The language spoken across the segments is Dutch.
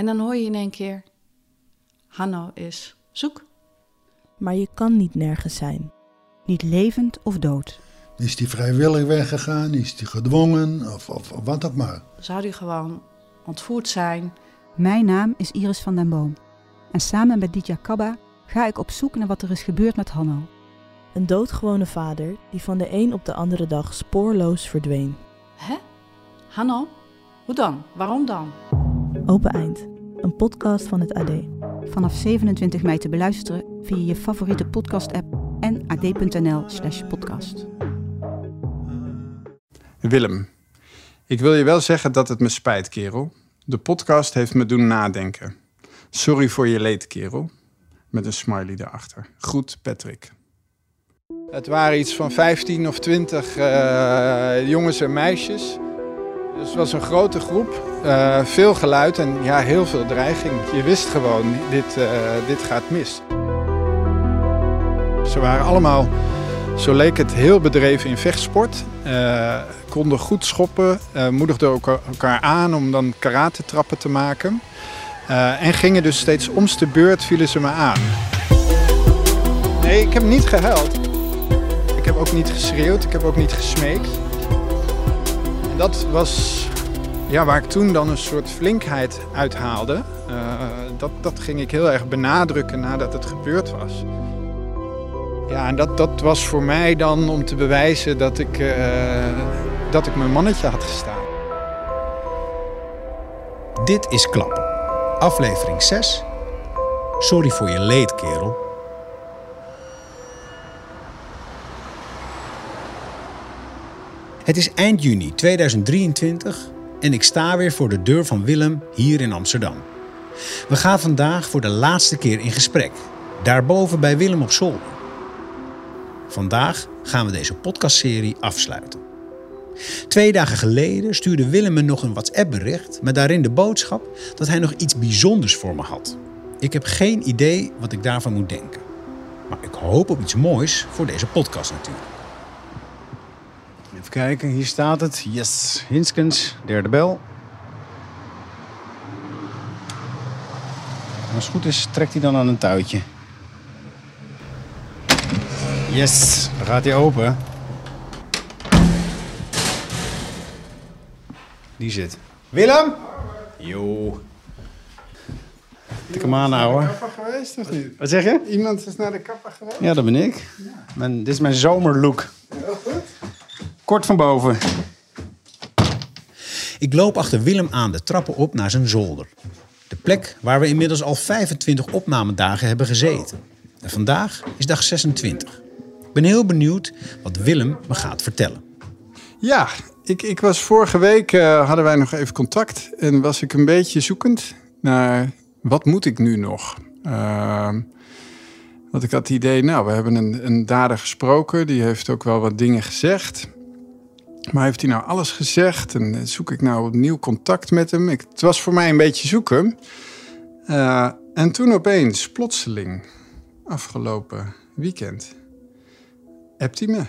En dan hoor je in één keer: Hanno is zoek. Maar je kan niet nergens zijn. Niet levend of dood. Is die vrijwillig weggegaan? Is die gedwongen? Of, of, of wat ook maar. Zou die gewoon ontvoerd zijn? Mijn naam is Iris van den Boom. En samen met Ditya Kabba ga ik op zoek naar wat er is gebeurd met Hanno. Een doodgewone vader die van de een op de andere dag spoorloos verdween. Hè? Hanno? Hoe dan? Waarom dan? Open Eind, een podcast van het AD. Vanaf 27 mei te beluisteren via je favoriete podcast-app en ad.nl/slash podcast. Willem, ik wil je wel zeggen dat het me spijt, kerel. De podcast heeft me doen nadenken. Sorry voor je leed, kerel. Met een smiley daarachter. Groet, Patrick. Het waren iets van 15 of 20 uh, jongens en meisjes. Dus het was een grote groep. Uh, veel geluid en ja, heel veel dreiging. Je wist gewoon, dit, uh, dit gaat mis. Ze waren allemaal, zo leek het, heel bedreven in vechtsport. Uh, konden goed schoppen, moedigden elkaar aan om dan karate-trappen te maken. En gingen dus steeds omste de beurt, vielen ze me aan. Nee, ik heb niet gehuild. Ik heb ook niet geschreeuwd, ik heb ook niet gesmeekt. Dat was ja, waar ik toen dan een soort flinkheid uithaalde. dat, dat ging ik heel erg benadrukken nadat het gebeurd was. Ja, en dat, dat was voor mij dan om te bewijzen dat ik, uh, dat ik mijn mannetje had gestaan. Dit is Klappen, aflevering 6. Sorry voor je leed, kerel. Het is eind juni 2023 en ik sta weer voor de deur van Willem hier in Amsterdam. We gaan vandaag voor de laatste keer in gesprek. Daarboven bij Willem op zolder. Vandaag gaan we deze podcastserie afsluiten. Twee dagen geleden stuurde Willem me nog een WhatsApp-bericht met daarin de boodschap dat hij nog iets bijzonders voor me had. Ik heb geen idee wat ik daarvan moet denken. Maar ik hoop op iets moois voor deze podcast natuurlijk. Even kijken, hier staat het. Yes, Hinskens, derde bel. Als het goed is, trekt hij dan aan een touwtje. Yes, dan gaat hij open. Die zit. Willem? Jo. Tik hem aan, ouwe. kapper geweest of niet? Wat zeg je? Iemand is naar de kapper geweest? Ja, dat ben ik. Mijn, dit is mijn zomerlook. Heel goed. Kort van boven. Ik loop achter Willem aan de trappen op naar zijn zolder. De plek waar we inmiddels al 25 opnamedagen hebben gezeten. En vandaag is dag 26. Ik ben heel benieuwd wat Willem me gaat vertellen. Ja, ik, ik was vorige week, uh, hadden wij nog even contact. En was ik een beetje zoekend naar wat moet ik nu nog? Uh, want ik had het idee, nou, we hebben een, een dader gesproken. Die heeft ook wel wat dingen gezegd. Maar heeft hij nou alles gezegd? En zoek ik nou opnieuw contact met hem? Ik, het was voor mij een beetje zoeken. Uh, en toen opeens, plotseling, afgelopen weekend appt hij me.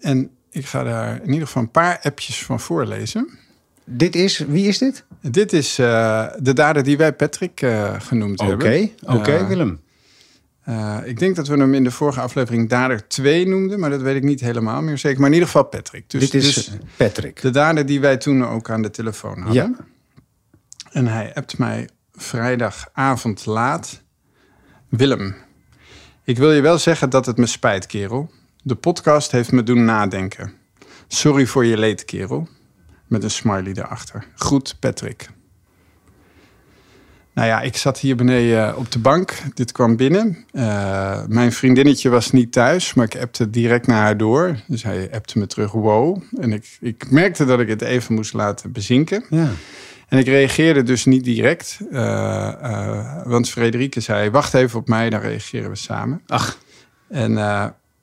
En ik ga daar in ieder geval een paar appjes van voorlezen. Dit is, wie is dit? Dit is uh, de dader die wij Patrick uh, genoemd okay, hebben. Oké, okay, uh, Willem. Ik denk dat we hem in de vorige aflevering dader 2 noemden, maar dat weet ik niet helemaal meer zeker. Maar in ieder geval Patrick. Dus, Dit is dus Patrick. De dader die wij toen ook aan de telefoon hadden. Ja. En hij appt mij vrijdagavond laat. Willem, ik wil je wel zeggen dat het me spijt, kerel. De podcast heeft me doen nadenken. Sorry voor je leed, kerel. Met een smiley daarachter. Groet, Patrick. Nou ja, ik zat hier beneden op de bank. Dit kwam binnen. Uh, mijn vriendinnetje was niet thuis, maar ik appte direct naar haar door. Dus hij appte me terug, wow. En ik, ik merkte dat ik het even moest laten bezinken. Ja. En ik reageerde dus niet direct. Uh, uh, want Frederike zei, wacht even op mij, dan reageren we samen. Ach. En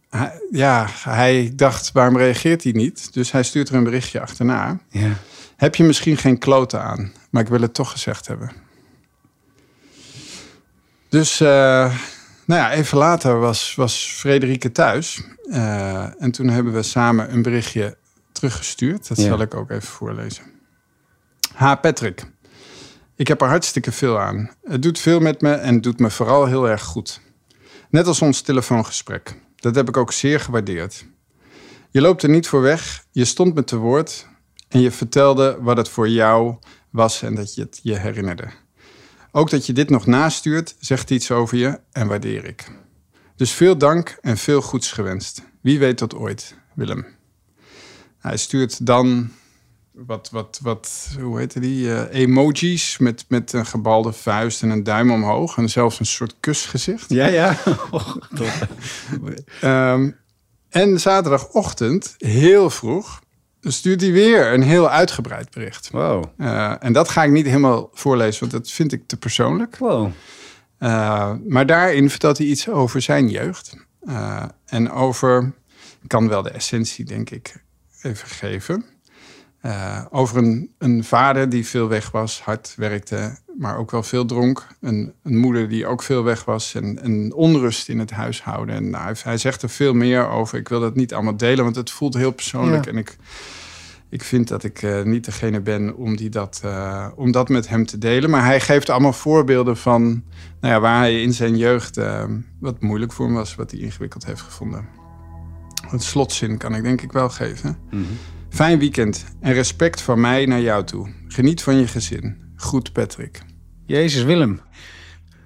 hij, ja, hij dacht, waarom reageert hij niet? Dus hij stuurt er een berichtje achterna. Ja. Heb je misschien geen kloten aan, maar ik wil het toch gezegd hebben. Dus, uh, nou ja, even later was, was Frederike thuis. Uh, en toen hebben we samen een berichtje teruggestuurd. Dat ja. zal ik ook even voorlezen. Ha, Patrick. Ik heb er hartstikke veel aan. Het doet veel met me en doet me vooral heel erg goed. Net als ons telefoongesprek. Dat heb ik ook zeer gewaardeerd. Je loopt er niet voor weg, je stond me te woord en je vertelde wat het voor jou was en dat je het je herinnerde. Ook dat je dit nog nastuurt, zegt iets over je en waardeer ik. Dus veel dank en veel goeds gewenst. Wie weet tot ooit, Willem. Hij stuurt dan wat, wat, wat hoe heette die? eh, emojis met, met een gebalde vuist en een duim omhoog. En zelfs een soort kusgezicht. Ja, ja. Oh, Ehm, en zaterdagochtend, heel vroeg, stuurt hij weer een heel uitgebreid bericht. Wow. Eh, en dat ga ik niet helemaal voorlezen, want dat vind ik te persoonlijk. Wow. Uh, maar daarin vertelt hij iets over zijn jeugd. Uh, en over, ik kan wel de essentie denk ik even geven. Over een, een, vader die veel weg was, hard werkte, maar ook wel veel dronk. Een, een moeder die ook veel weg was en een onrust in het huishouden. En nou, hij, hij, zegt er veel meer over. Ik wil dat niet allemaal delen, want het voelt heel persoonlijk. Ja. En ik, ik vind dat ik uh, niet degene ben om, die dat, uh, om dat met hem te delen. Maar hij geeft allemaal voorbeelden van nou ja, waar hij in zijn jeugd uh, wat moeilijk voor hem was, wat hij ingewikkeld heeft gevonden. Een slotzin kan ik denk ik wel geven. Mm -hmm. Fijn weekend en respect van mij naar jou toe. Geniet van je gezin. Goed, Patrick. Jezus, Willem.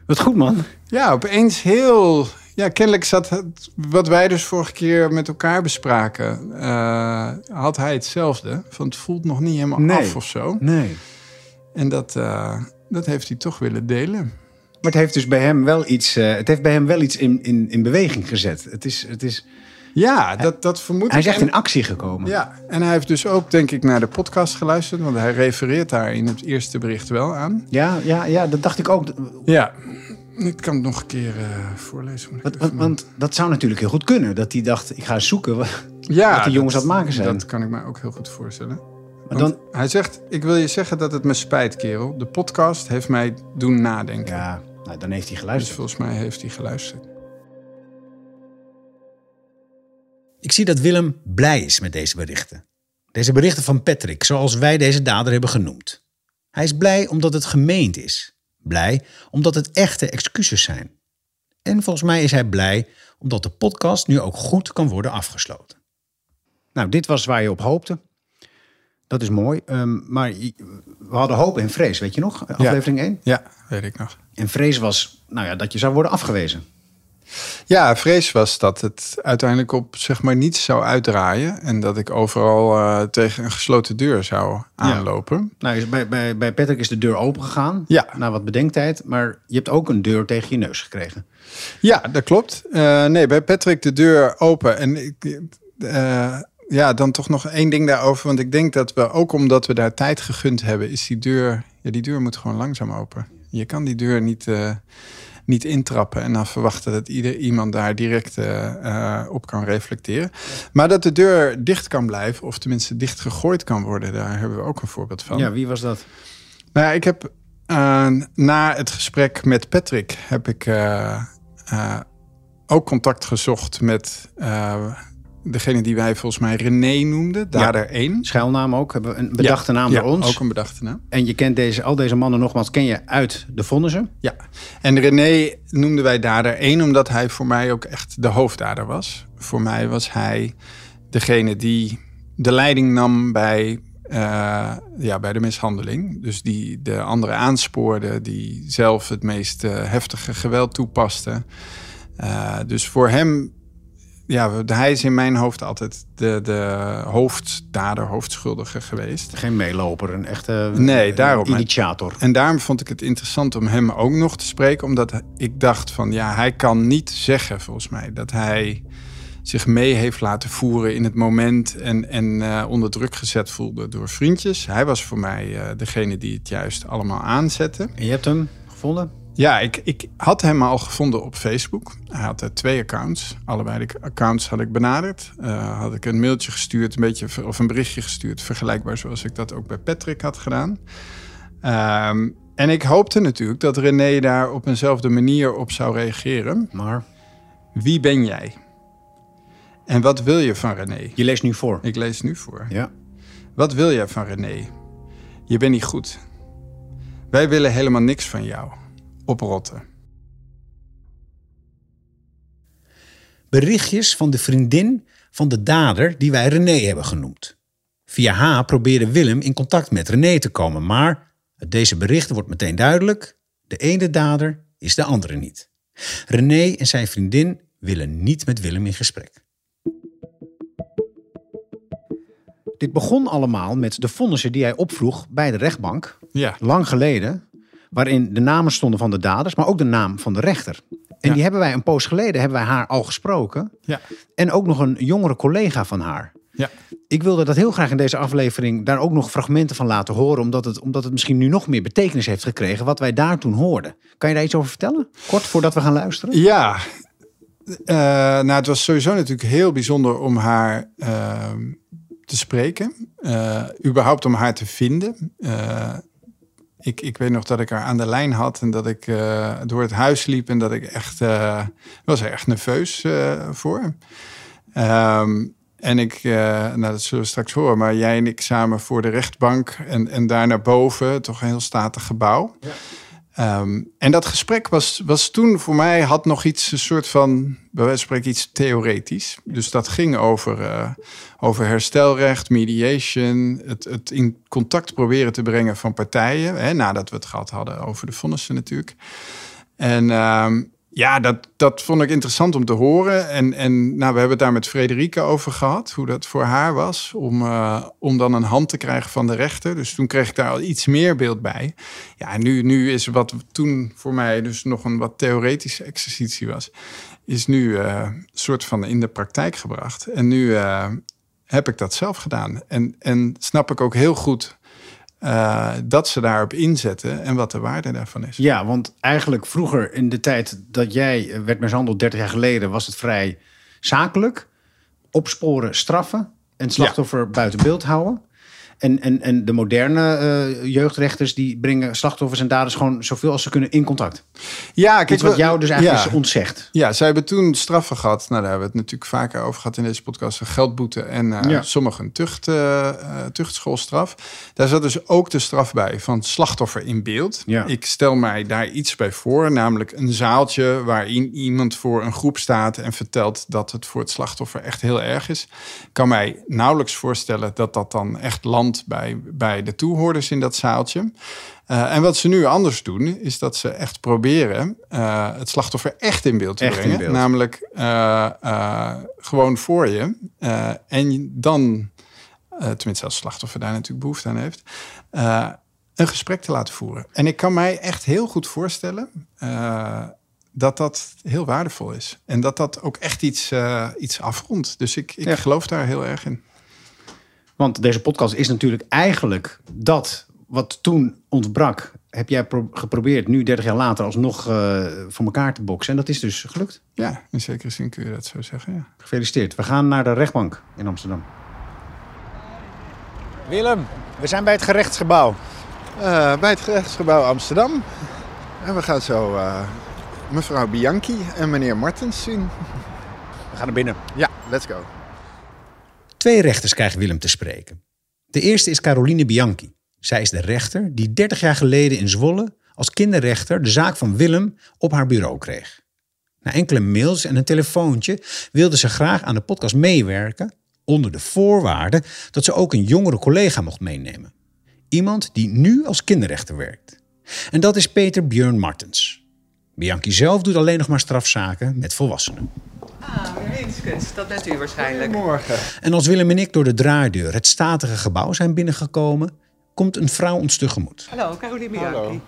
Wat goed, man. Ja, opeens heel. Ja, kennelijk zat het, wat wij dus vorige keer met elkaar bespraken. Uh, had hij hetzelfde. Van het voelt nog niet helemaal nee. af of zo. Nee. En dat, uh, dat heeft hij toch willen delen. Maar het heeft dus bij hem wel iets, uh, het heeft bij hem wel iets in, in, in beweging gezet. Het is. Het is ja, dat, dat vermoed Hij is echt in actie gekomen. Ja, en hij heeft dus ook, denk ik, naar de podcast geluisterd. Want hij refereert daar in het eerste bericht wel aan. Ja, ja, ja dat dacht ik ook. Ja, ik kan het nog een keer uh, voorlezen. Want, want, want, dat zou natuurlijk heel goed kunnen. Dat hij dacht, ik ga zoeken wat, ja, wat die jongens aan het maken zijn. Dat kan ik me ook heel goed voorstellen. Maar dan, hij zegt, ik wil je zeggen dat het me spijt, kerel. De podcast heeft mij doen nadenken. Ja, nou, dan heeft hij geluisterd. Dus volgens mij heeft hij geluisterd. Ik zie dat Willem blij is met deze berichten. Deze berichten van Patrick, zoals wij deze dader hebben genoemd. Hij is blij omdat het gemeend is. Blij omdat het echte excuses zijn. En volgens mij is hij blij omdat de podcast nu ook goed kan worden afgesloten. Nou, dit was waar je op hoopte. Dat is mooi. Um, maar we hadden hoop en vrees, weet je nog? Aflevering ja. 1? Ja, weet ik nog. En vrees was nou ja, dat je zou worden afgewezen. Ja, vrees was dat het uiteindelijk op zeg maar niets zou uitdraaien. En dat ik overal uh, tegen een gesloten deur zou aanlopen. Ja. Nou, bij, bij, bij Patrick is de deur open gegaan. Ja. Na wat bedenktijd. Maar je hebt ook een deur tegen je neus gekregen. Ja, dat klopt. Uh, nee, bij Patrick de deur open. En ik. Uh, ja, dan toch nog één ding daarover. Want ik denk dat we, ook omdat we daar tijd gegund hebben, is die deur. Ja, die deur moet gewoon langzaam open. Je kan die deur niet niet intrappen en dan verwachten dat ieder iemand daar direct uh, uh, op kan reflecteren. Maar dat de deur dicht kan blijven, of tenminste dicht gegooid kan worden, daar hebben we ook een voorbeeld van. Ja, wie was dat? Nou ja, ik heb uh, na het gesprek met Patrick heb ik ook contact gezocht met degene die wij volgens mij René noemden, dader ja. 1. Schuilnaam ook, hebben we een bedachte ja, naam ja, voor ons. ook een bedachte naam. En je kent deze, al deze mannen nogmaals, ken je uit de vonnissen? Ja, en René noemden wij dader 1 omdat hij voor mij ook echt de hoofddader was. Voor mij was hij degene die de leiding nam bij, uh, ja, bij de mishandeling. Dus die de anderen aanspoorde, die zelf het meest uh, heftige geweld toepaste. Uh, dus voor hem ja, hij is in mijn hoofd altijd de, de hoofddader, hoofdschuldige geweest. Geen meeloper, een echte nee, daarom. initiator. En daarom vond ik het interessant om hem ook nog te spreken. Omdat ik dacht van, ja, hij kan niet zeggen volgens mij dat hij zich mee heeft laten voeren in het moment en, en uh, onder druk gezet voelde door vriendjes. Hij was voor mij uh, degene die het juist allemaal aanzette. En je hebt hem gevonden? Ja, ik, ik had hem al gevonden op Facebook. Hij had er twee accounts. Allebei de accounts had ik benaderd. Uh, had ik een mailtje gestuurd, een beetje of een berichtje gestuurd, vergelijkbaar zoals ik dat ook bij Patrick had gedaan. Um, en ik hoopte natuurlijk dat René daar op eenzelfde manier op zou reageren. Maar wie ben jij? En wat wil je van René? Je leest nu voor. Ik lees nu voor. Ja. Wat wil jij van René? Je bent niet goed. wij willen helemaal niks van jou. Oprotten. Berichtjes van de vriendin van de dader die wij René hebben genoemd. Via haar probeerde Willem in contact met René te komen, maar uit deze berichten wordt meteen duidelijk: de ene dader is de andere niet. René en zijn vriendin willen niet met Willem in gesprek. Dit begon allemaal met de vonnissen die hij opvroeg bij de rechtbank, Ja, lang geleden, waarin de namen stonden van de daders, maar ook de naam van de rechter. En Ja. die hebben wij een poos geleden hebben wij haar al gesproken. ja, En ook nog een jongere collega van haar. ja. Ik wilde dat heel graag in deze aflevering daar ook nog fragmenten van laten horen, omdat het, omdat het misschien nu nog meer betekenis heeft gekregen wat wij daar toen hoorden. Kan je daar iets over vertellen? Kort voordat we gaan luisteren? Ja, Eh, nou, het was sowieso natuurlijk heel bijzonder om haar ehm, te spreken. Eh, überhaupt om haar te vinden. Ik, ik weet nog dat ik haar aan de lijn had en dat ik eh, door het huis liep en dat ik echt eh, was er echt nerveus eh, voor. Ehm, en ik, nou dat zullen we straks horen, maar jij en ik samen voor de rechtbank en, en daar naar boven, toch een heel statig gebouw. Ehm, en dat gesprek was, was toen voor mij, had nog iets, een soort van, bij wijze van spreken, iets theoretisch. Dus dat ging over, eh, over herstelrecht, mediation, het, het in contact proberen te brengen van partijen. Hè, nadat we het gehad hadden over de vonnissen natuurlijk. En ehm, ja, dat, dat vond ik interessant om te horen. En, en nou, we hebben het daar met Frederike over gehad, hoe dat voor haar was. Om, eh, om dan een hand te krijgen van de rechter. Dus toen kreeg ik daar al iets meer beeld bij. Ja, nu, nu is wat toen voor mij dus nog een wat theoretische exercitie was, is nu eh, een soort van in de praktijk gebracht. En nu eh, heb ik dat zelf gedaan. En, en snap ik ook heel goed eh, dat ze daarop inzetten en wat de waarde daarvan is. Ja, want eigenlijk vroeger in de tijd dat jij eh, werd mishandeld, 30 jaar geleden, was het vrij zakelijk. Opsporen, straffen en slachtoffer buiten beeld houden. En, en, en de moderne eh, jeugdrechters die brengen slachtoffers en daders gewoon zoveel als ze kunnen in contact. Ja, kijk, Iets wat jou dus eigenlijk ja. is ontzegd. Ja, zij hebben toen straffen gehad. Nou, daar hebben we het natuurlijk vaker over gehad in deze podcast. Een geldboete en eh Ja. sommigen een tucht, eh, tuchtschoolstraf. Daar zat dus ook de straf bij van slachtoffer in beeld. Ja. Ik stel mij daar iets bij voor. Namelijk een zaaltje waarin iemand voor een groep staat... en vertelt dat het voor het slachtoffer echt heel erg is. Ik kan mij nauwelijks voorstellen dat dat dan echt bij, bij de toehoorders in dat zaaltje. Eh, en wat ze nu anders doen, is dat ze echt proberen eh, het slachtoffer echt in beeld te Echt brengen. beeld. Namelijk eh, gewoon voor je. En dan, tenminste als slachtoffer daar natuurlijk behoefte aan heeft, een gesprek te laten voeren. En ik kan mij echt heel goed voorstellen dat dat heel waardevol is. En dat dat ook echt iets, iets afrondt. Dus ik, ik Ja. geloof daar heel erg in. Want deze podcast is natuurlijk eigenlijk dat wat toen ontbrak. Heb jij pro- geprobeerd nu 30 jaar later alsnog eh voor elkaar te boksen. En dat is dus gelukt. Ja, in zekere zin kun je dat zo zeggen, ja. Gefeliciteerd. We gaan naar de rechtbank in Amsterdam. Willem, we zijn bij het gerechtsgebouw. Eh, bij het gerechtsgebouw Amsterdam. En we gaan zo eh, mevrouw Bianchi en meneer Martens zien. We gaan naar binnen. Ja, let's go. Twee rechters krijgt Willem te spreken. De eerste is Caroline Bianchi. Zij is de rechter die 30 jaar geleden in Zwolle als kinderrechter de zaak van Willem op haar bureau kreeg. Na enkele mails en een telefoontje wilde ze graag aan de podcast meewerken, onder de voorwaarde dat ze ook een jongere collega mocht meenemen. Iemand die nu als kinderrechter werkt. En dat is Peter Björn Martens. Bianchi zelf doet alleen nog maar strafzaken met volwassenen. Ah, dat bent u waarschijnlijk. Morgen. En als Willem en ik door de draaideur het statige gebouw zijn binnengekomen, komt een vrouw ons tegemoet. Hallo, Caroline Bianchi. Hallo.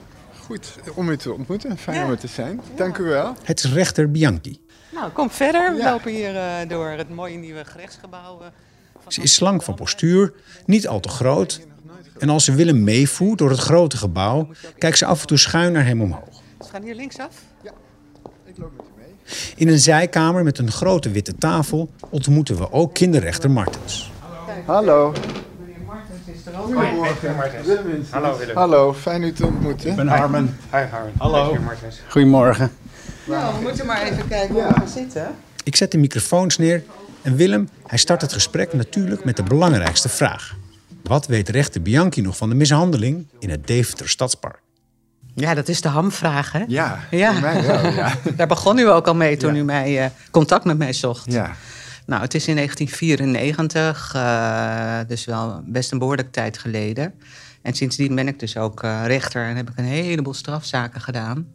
Goed om u te ontmoeten. Fijn Ja. om er te zijn. Dank u wel. Het is rechter Bianchi. Nou, kom verder. We Ja. lopen hier eh, door het mooie nieuwe gerechtsgebouw. eh, van Ze is slank van postuur, niet al te groot. En als ze Willem meevoert door het grote gebouw, kijkt ze af en toe schuin naar hem omhoog. We gaan hier linksaf. Ik loop met. In een zijkamer met een grote witte tafel ontmoeten we ook kinderrechter Martens. Hallo. Meneer Martens is er ook. Hallo Willem. Hallo, fijn u te ontmoeten. ben Harmen. Hi, Harm. Hallo. Martens. Goedemorgen. Nou, we moeten maar even kijken waar we gaan zitten. Ik zet de microfoons neer en Willem, hij start het gesprek natuurlijk met de belangrijkste vraag. Wat weet rechter Bianchi nog van de mishandeling in het Deventer Stadspark? Ja, dat is de hamvraag, hè? Ja, Ja. voor mij wel, ja. Daar begon u ook al mee toen Ja. u mij eh, contact met mij zocht. ja. Nou, het is in 1994, eh, dus wel best een behoorlijk tijd geleden. En sindsdien ben ik dus ook eh, rechter en heb ik een heleboel strafzaken gedaan.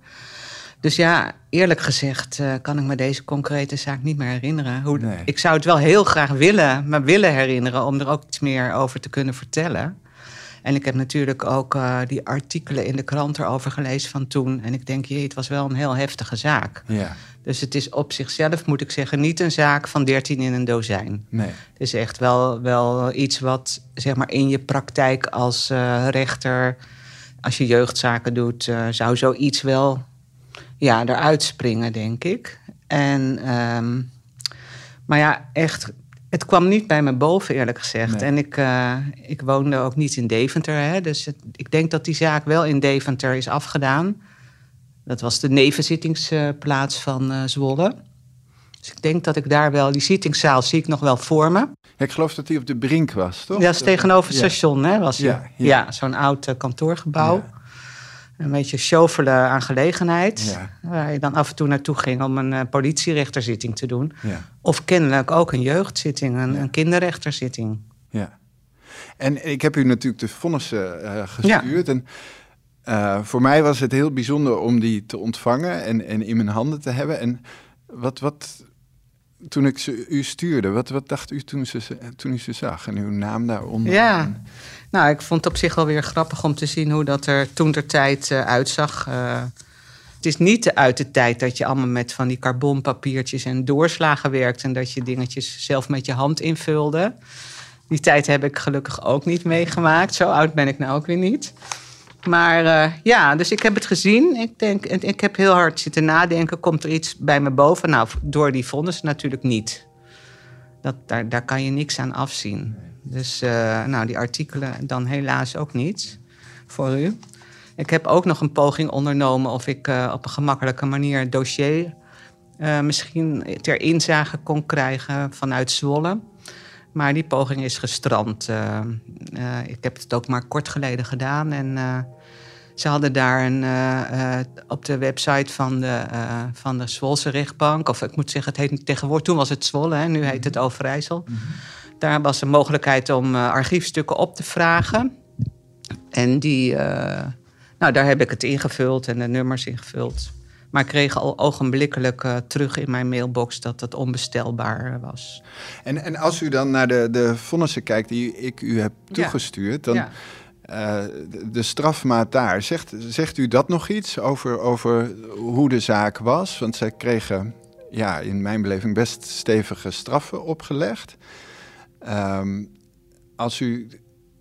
Dus ja, eerlijk gezegd kan ik me deze concrete zaak niet meer herinneren. Hoe, Nee. Ik zou het wel heel graag willen, me willen herinneren om er ook iets meer over te kunnen vertellen. En ik heb natuurlijk ook eh, die artikelen in de krant erover gelezen van toen. En ik denk, jee, het was wel een heel heftige zaak. ja. Dus het is op zichzelf, moet ik zeggen, niet een zaak van 13 in een dozijn. Nee. Het is echt wel, wel iets wat zeg maar, in je praktijk als eh, rechter, als je jeugdzaken doet, eh, zou zoiets wel ja, eruit springen, denk ik. En, ehm, maar ja, echt, het kwam niet bij me boven, eerlijk gezegd. Nee. En ik, eh, ik woonde ook niet in Deventer. Hè, dus het- ik denk dat die zaak wel in Deventer is afgedaan. Dat was de nevenzittingsplaats van eh, Zwolle. Dus ik denk dat ik daar wel, die zittingszaal zie ik nog wel voor me. Ja, ik geloof dat hij op de brink was, toch? Ja, dat is tegenover het Ja. station, hè, was hij. Ja, Ja, ja. zo'n oud eh, kantoorgebouw. Een beetje sjovelen aan gelegenheid. Ja. Waar je dan af en toe naartoe ging om een eh, politierechterzitting te doen. Ja. Of kennelijk ook een jeugdzitting, een, Ja. een kinderrechterzitting. Ja. En ik heb u natuurlijk de vonnissen eh, gestuurd. En eh, voor mij was het heel bijzonder om die te ontvangen en, en in mijn handen te hebben. En wat, wat toen ik ze u stuurde, wat, wat dacht u toen, ze, toen u ze zag en uw naam daaronder? Ja. Nou, ik vond het op zich wel weer grappig om te zien hoe dat er toen ter tijd eh, uitzag. Eh, het is niet uit de tijd dat je allemaal met van die carbonpapiertjes en doorslagen werkt en dat je dingetjes zelf met je hand invulde. Die tijd heb ik gelukkig ook niet meegemaakt. Zo oud ben ik nou ook weer niet. Maar eh, ja, dus ik heb het gezien. Ik, denk, en ik heb heel hard zitten nadenken. Komt er iets bij me boven? Nou, door die vonnis natuurlijk niet. Dat, daar, daar kan je niks aan afzien. Dus eh, nou, die artikelen dan helaas ook niet voor u. Ik heb ook nog een poging ondernomen of ik eh, op een gemakkelijke manier het dossier misschien ter inzage kon krijgen vanuit Zwolle. Maar die poging is gestrand. Ik heb het ook maar kort geleden gedaan. En ze hadden daar een, eh, eh, op de website van de, eh, van de Zwolse rechtbank... of ik moet zeggen, het heet tegenwoordig... toen was het Zwolle, hè, nu heet het Overijssel. Daar was een mogelijkheid om archiefstukken op te vragen. En die, nou, daar heb ik het ingevuld en de nummers ingevuld. Maar ik kreeg al ogenblikkelijk terug in mijn mailbox dat het onbestelbaar was. En, en als u dan naar de, de vonnissen kijkt die ik u heb Ja. toegestuurd, dan Ja. Eh, de, de strafmaat daar, zegt, zegt u dat nog iets over, over hoe de zaak was? Want zij kregen ja, in mijn beleving best stevige straffen opgelegd. Ehm, als u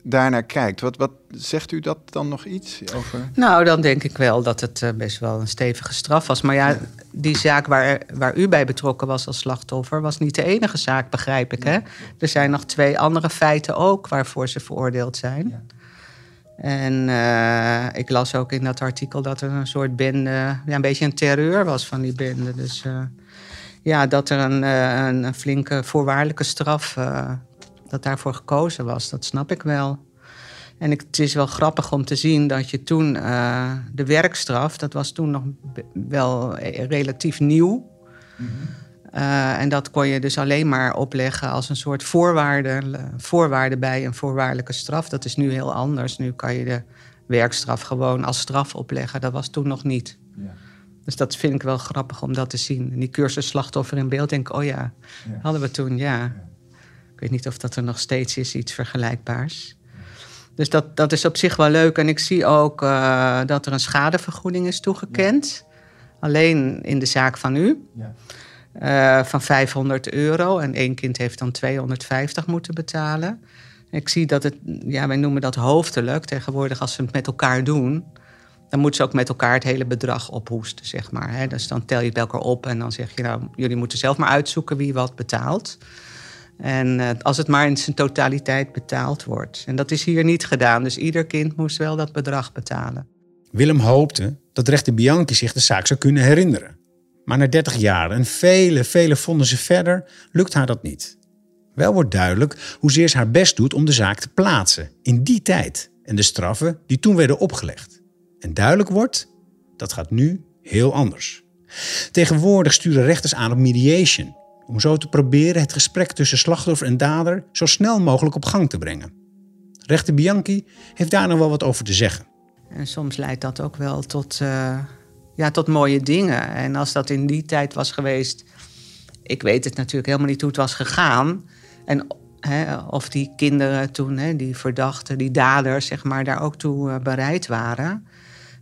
daarnaar kijkt, wat, wat zegt u dat dan nog iets over? Nou, dan denk ik wel dat het eh, best wel een stevige straf was. Maar ja, die zaak waar, waar u bij betrokken was als slachtoffer... was niet de enige zaak, begrijp ik, hè? Er zijn nog twee andere feiten ook waarvoor ze veroordeeld zijn. En eh, ik las ook in dat artikel dat er een soort bende... Ja, een beetje een terreur was van die bende. Dus eh, ja, dat er een, eh, een, een flinke voorwaardelijke straf... dat daarvoor gekozen was, dat snap ik wel. En ik, het is wel grappig om te zien dat je toen de werkstraf, dat was toen nog wel relatief nieuw. Eh, en dat kon je dus alleen maar opleggen als een soort voorwaarde, voorwaarde bij een voorwaardelijke straf. Dat is nu heel anders. Nu kan je de werkstraf gewoon als straf opleggen. Dat was toen nog niet. Dus dat vind ik wel grappig om dat te zien. En die cursus slachtoffer in beeld, denk ik, oh ja, hadden we toen, ja. Ik weet niet of dat er nog steeds is, iets vergelijkbaars. Dus dat, dat is op zich wel leuk. En ik zie ook eh, dat er een schadevergoeding is toegekend. Alleen in de zaak van u. Eh, van 500 euro. En één kind heeft dan 250 moeten betalen. Ik zie dat het, ja, wij noemen dat hoofdelijk. Tegenwoordig als ze het met elkaar doen... dan moeten ze ook met elkaar het hele bedrag ophoesten, zeg maar. Hè. Dus dan tel je het bij elkaar op en dan zeg je... nou, jullie moeten zelf maar uitzoeken wie wat betaalt. En eh, als het maar in zijn totaliteit betaald wordt. En dat is hier niet gedaan. Dus ieder kind moest wel dat bedrag betalen. Willem hoopte dat rechter Bianchi zich de zaak zou kunnen herinneren. Maar na 30 jaar en vele, vele vonnissen verder lukt haar dat niet. Wel wordt duidelijk hoezeer ze haar best doet om de zaak te plaatsen in die tijd en de straffen die toen werden opgelegd. En duidelijk wordt, dat gaat nu heel anders. Tegenwoordig sturen rechters aan op mediation, om zo te proberen het gesprek tussen slachtoffer en dader zo snel mogelijk op gang te brengen. Rechter Bianchi heeft daar nog wel wat over te zeggen. En soms leidt dat ook wel tot, uh, ja, tot mooie dingen. En als dat in die tijd was geweest, ik weet het natuurlijk helemaal niet hoe het was gegaan. En hè, of die kinderen toen, hè, die verdachten, die daders, zeg maar, daar ook toe uh, bereid waren.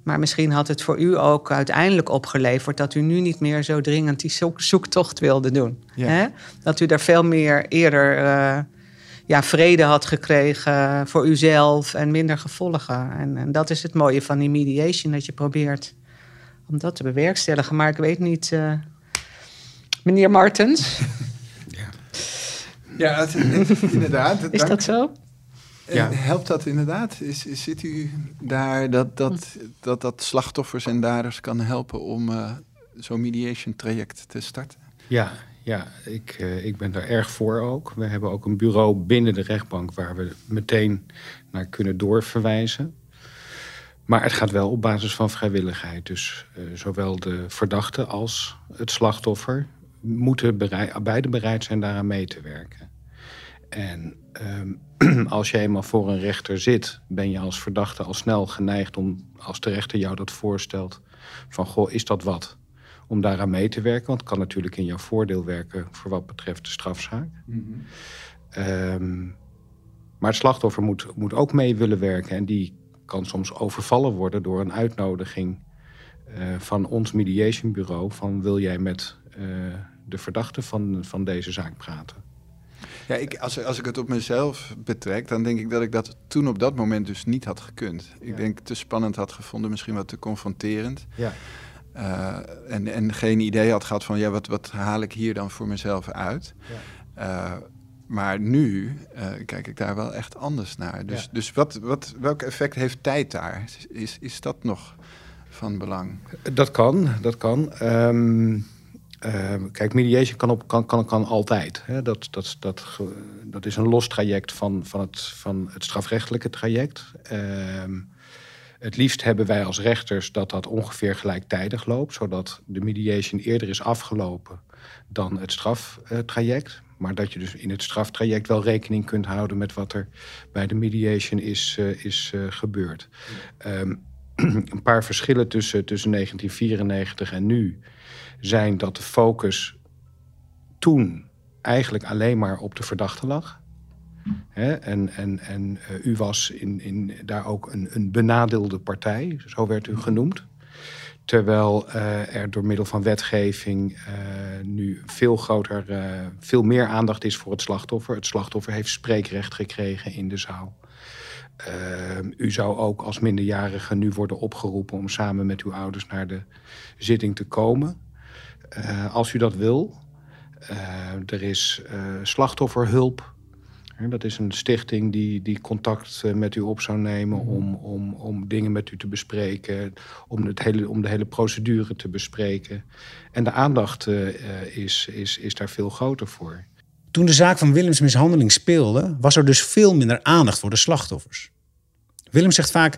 Maar misschien had het voor u ook uiteindelijk opgeleverd dat u nu niet meer zo dringend die zoek zoektocht wilde doen. Ja. Hè? Dat u daar veel meer eerder uh, ja, vrede had gekregen voor uzelf en minder gevolgen. En, en, dat is het mooie van die mediation, dat je probeert om dat te bewerkstelligen. Maar ik weet niet, uh, meneer Martens. Ja, ja het, het, inderdaad. is dat zo? Ja. Helpt dat inderdaad? Is, is, zit u daar dat dat, dat dat slachtoffers en daders kan helpen om uh, zo'n mediation traject te starten? Ja, ja ik, uh, ik ben daar erg voor ook. We hebben ook een bureau binnen de rechtbank waar we meteen naar kunnen doorverwijzen. Maar het gaat wel op basis van vrijwilligheid. Dus uh, zowel de verdachte als het slachtoffer moeten bereid, beide bereid zijn daaraan mee te werken. En um, als je eenmaal voor een rechter zit, ben je als verdachte al snel geneigd om, als de rechter jou dat voorstelt, van goh, is dat wat? Om daaraan mee te werken, want het kan natuurlijk in jouw voordeel werken voor wat betreft de strafzaak. Mm -hmm. um, maar het slachtoffer moet, moet ook mee willen werken en die kan soms overvallen worden door een uitnodiging uh, van ons mediationbureau van wil jij met uh, de verdachte van, van deze zaak praten. Ja, ik, als, als ik het op mezelf betrek, dan denk ik dat ik dat toen op dat moment dus niet had gekund. Ik ja. denk te spannend had gevonden, misschien wat te confronterend. Ja. Uh, en, en geen idee had gehad van, ja, wat, wat haal ik hier dan voor mezelf uit? Ja. Maar nu uh, kijk ik daar wel echt anders naar. Dus, ja. dus wat, wat, welk effect heeft tijd daar? Is, is dat nog van belang? Dat kan, dat kan. Um... Uh, kijk, mediation kan, op, kan, kan, kan altijd. Hè. Dat, dat, dat, dat is een los traject van, van, het, van het strafrechtelijke traject. Uh, het liefst hebben wij als rechters dat dat ongeveer gelijktijdig loopt, zodat de mediation eerder is afgelopen dan het straftraject. Maar dat je dus in het straftraject wel rekening kunt houden met wat er bij de mediation is, uh, is gebeurd. Um, een paar verschillen tussen, tussen 1994 en nu zijn dat de focus toen eigenlijk alleen maar op de verdachte lag. En en, en uh, u was in, in, daar ook een, een benadeelde partij, zo werd u genoemd. Terwijl uh, er door middel van wetgeving uh, nu veel groter, veel meer aandacht is voor het slachtoffer. Het slachtoffer heeft spreekrecht gekregen in de zaal. u zou ook als minderjarige nu worden opgeroepen om samen met uw ouders naar de zitting te komen. Uh, als u dat wil. Uh, er is uh, slachtofferhulp. Dat is een stichting die, die contact met u op zou nemen om, om, om dingen met u te bespreken, om, het hele, om de hele procedure te bespreken. En de aandacht is, is, is daar veel groter voor. Toen de zaak van Willems mishandeling speelde, was er dus veel minder aandacht voor de slachtoffers. Willem zegt vaak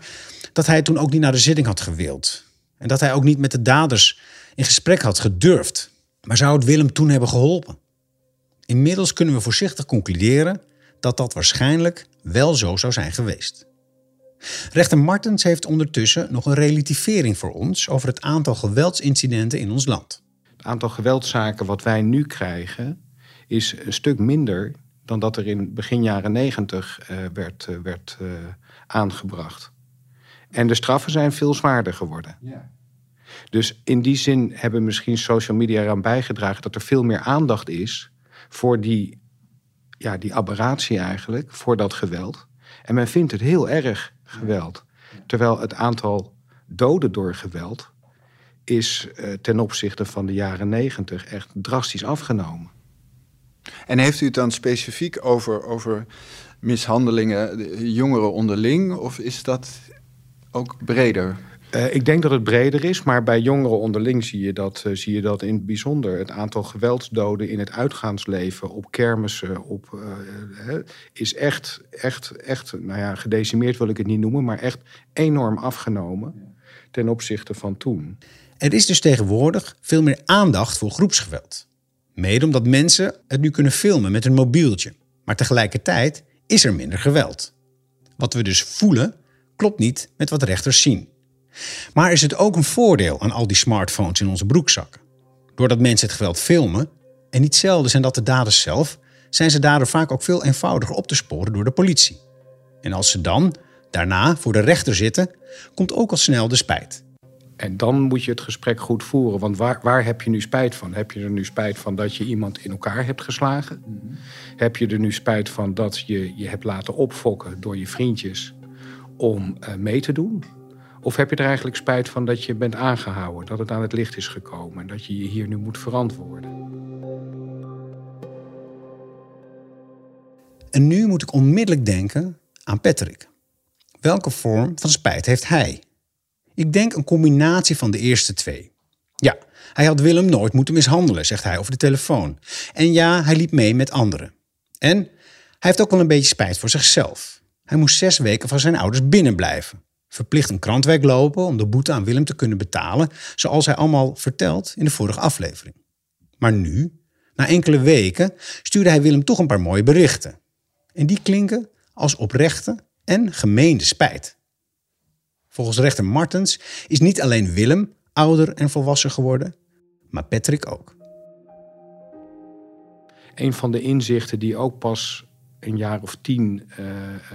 dat hij toen ook niet naar de zitting had gewild. En dat hij ook niet met de daders in gesprek had gedurfd. Maar zou het Willem toen hebben geholpen? Inmiddels kunnen we voorzichtig concluderen dat dat waarschijnlijk wel zo zou zijn geweest. Rechter Martens heeft ondertussen nog een relativering voor ons over het aantal geweldsincidenten in ons land. Het aantal geweldszaken wat wij nu krijgen is een stuk minder dan dat er in begin jaren negentig uh, werd, uh, werd uh, aangebracht. En de straffen zijn veel zwaarder geworden. Ja. Dus in die zin hebben misschien social media eraan bijgedragen dat er veel meer aandacht is voor die, ja, die aberratie eigenlijk, voor dat geweld. En men vindt het heel erg geweld. Terwijl het aantal doden door geweld is uh, ten opzichte van de jaren negentig echt drastisch afgenomen. En heeft u het dan specifiek over, over mishandelingen, jongeren onderling, of is dat ook breder? Uh, ik denk dat het breder is, maar bij jongeren onderling zie je, dat, uh, zie je dat in het bijzonder. Het aantal geweldsdoden in het uitgaansleven, op kermissen, op, uh, is echt, echt, echt, nou ja, gedecimeerd wil ik het niet noemen, maar echt enorm afgenomen. ten opzichte van toen. Er is dus tegenwoordig veel meer aandacht voor groepsgeweld. Mede omdat mensen het nu kunnen filmen met een mobieltje. Maar tegelijkertijd is er minder geweld. Wat we dus voelen, klopt niet met wat rechters zien. Maar is het ook een voordeel aan al die smartphones in onze broekzakken? Doordat mensen het geweld filmen, en niet zelden zijn dat de daders zelf, zijn ze daardoor vaak ook veel eenvoudiger op te sporen door de politie. En als ze dan, daarna, voor de rechter zitten, komt ook al snel de spijt. En dan moet je het gesprek goed voeren. Want waar, waar heb je nu spijt van? Heb je er nu spijt van dat je iemand in elkaar hebt geslagen? Heb je er nu spijt van dat je je hebt laten opfokken door je vriendjes om uh, mee te doen? Of heb je er eigenlijk spijt van dat je bent aangehouden, dat het aan het licht is gekomen en dat je je hier nu moet verantwoorden? En nu moet ik onmiddellijk denken aan Patrick. Welke vorm van spijt heeft hij? Ik denk een combinatie van de eerste twee. Ja, hij had Willem nooit moeten mishandelen, zegt hij over de telefoon. En ja, hij liep mee met anderen. En hij heeft ook wel een beetje spijt voor zichzelf. Hij moest zes weken van zijn ouders binnenblijven. Verplicht een krantwerk lopen om de boete aan Willem te kunnen betalen, zoals hij allemaal vertelt in de vorige aflevering. Maar nu, na enkele weken, stuurde hij Willem toch een paar mooie berichten. En die klinken als oprechte en gemeende spijt. Volgens rechter Martens is niet alleen Willem ouder en volwassen geworden, maar Patrick ook. Een van de inzichten die ook pas een jaar of tien uh,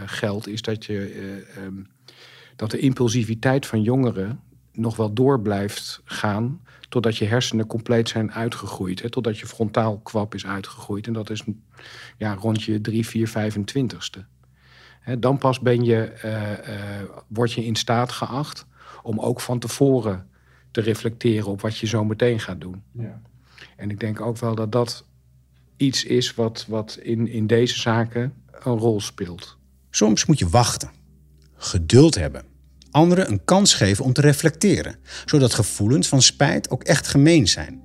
geldt, is dat, je, uh, um, dat de impulsiviteit van jongeren nog wel door blijft gaan totdat je hersenen compleet zijn uitgegroeid. Hè, totdat je frontaal kwap is uitgegroeid. En dat is ja, rond je 3, 4, 25ste. Hè, dan pas ben je, uh, uh, word je in staat geacht om ook van tevoren te reflecteren op wat je zo meteen gaat doen. Ja. En ik denk ook wel dat dat iets is wat, wat in, in deze zaken een rol speelt. Soms moet je wachten, geduld hebben anderen een kans geven om te reflecteren, zodat gevoelens van spijt ook echt gemeen zijn.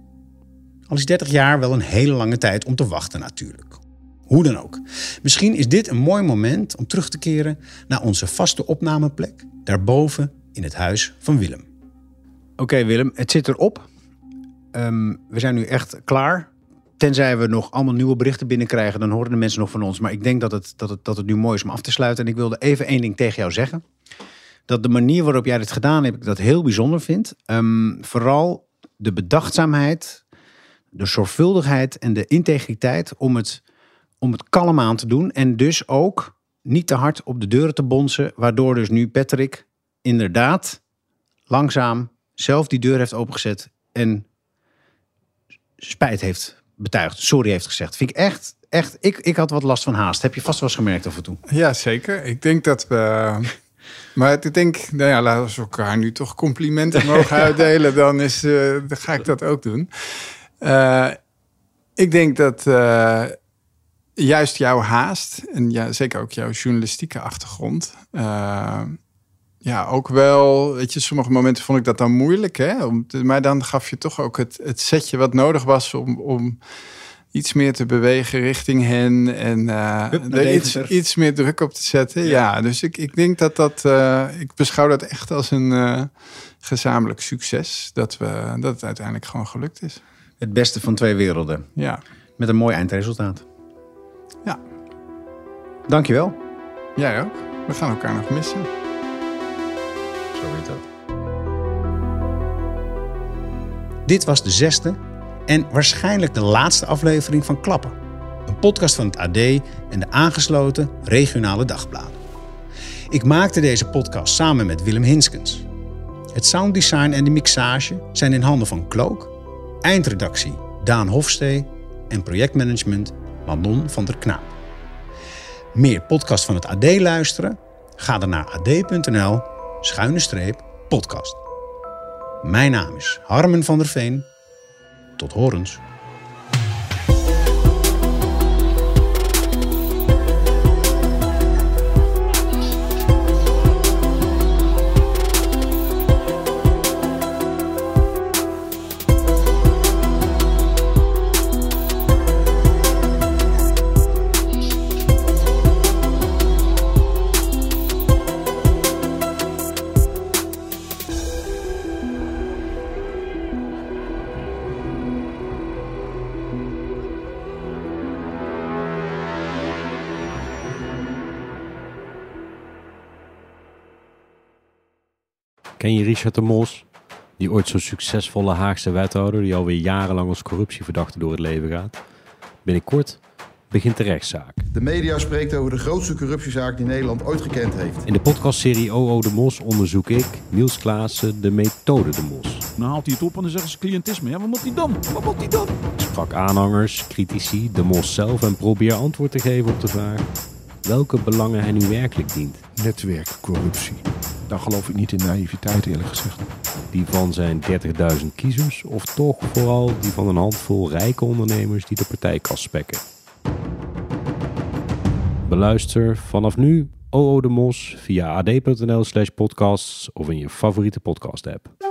Al is 30 jaar wel een hele lange tijd om te wachten natuurlijk. Hoe dan ook. Misschien is dit een mooi moment om terug te keren naar onze vaste opnameplek, daarboven in het huis van Willem. Oké Willem, het zit erop. Um, we zijn nu echt klaar. Tenzij we nog allemaal nieuwe berichten binnenkrijgen, dan horen de mensen nog van ons. Maar ik denk dat het, dat het, dat het nu mooi is om af te sluiten. En ik wilde even één ding tegen jou zeggen dat de manier waarop jij dit gedaan hebt, ik dat heel bijzonder vind. Um, vooral de bedachtzaamheid, de zorgvuldigheid en de integriteit om het, om het kalm aan te doen. En dus ook niet te hard op de deuren te bonzen, waardoor dus nu Patrick inderdaad langzaam zelf die deur heeft opengezet en spijt heeft betuigd, sorry heeft gezegd. Vind ik echt, echt, ik, ik had wat last van haast. Heb je vast wel eens gemerkt af en toe? Ja, zeker. Ik denk dat we maar ik denk, nou ja, laten we elkaar nu toch complimenten mogen uitdelen, dan, is, uh, dan ga ik dat ook doen. Uh, ik denk dat uh, juist jouw haast en ja, zeker ook jouw journalistieke achtergrond. Ja, ook wel, weet je, sommige momenten vond ik dat dan moeilijk, hè? Om maar dan gaf je toch ook het, het setje wat nodig was om, om iets meer te bewegen richting hen en uh, er iets, iets, meer druk op te zetten. Ja, dus ik, ik denk dat dat, uh, ik beschouw dat echt als een uh, gezamenlijk succes, dat, we, dat het uiteindelijk gewoon gelukt is. Het beste van twee werelden. Ja. Met een mooi eindresultaat. Ja. Dankjewel. Jij ook. We gaan elkaar nog missen. Dit was de zesde en waarschijnlijk de laatste aflevering van Klappen. Een podcast van het AD en de aangesloten regionale dagbladen. Ik maakte deze podcast samen met Willem Hinskens. Het sounddesign en de mixage zijn in handen van Klook, eindredactie Daan Hofstee en projectmanagement Manon van der Knaap. Meer podcast van het AD luisteren? Ga dan naar ad.nl schuine streep podcast. Mijn naam is Harmen van der Veen tot horens. Ken je Richard de Mos? Die ooit zo'n succesvolle Haagse wethouder die alweer jarenlang als corruptieverdachte door het leven gaat. Binnenkort begint de rechtszaak. De media spreekt over de grootste corruptiezaak die Nederland ooit gekend heeft. In de podcastserie OO de Mos onderzoek ik, Niels Klaassen, de methode de Mos. Dan haalt hij het op en dan zeggen ze cliëntisme. Ja, wat moet hij dan? Wat moet hij dan? Ik sprak aanhangers, critici, de Mos zelf en probeer antwoord te geven op de vraag welke belangen hij nu werkelijk dient. Netwerkcorruptie. Daar geloof ik niet in naïviteit eerlijk gezegd. Die van zijn 30.000 kiezers of toch vooral die van een handvol rijke ondernemers die de partijkast spekken. Beluister vanaf nu OO de Mos via ad.nl slash podcasts of in je favoriete podcast app.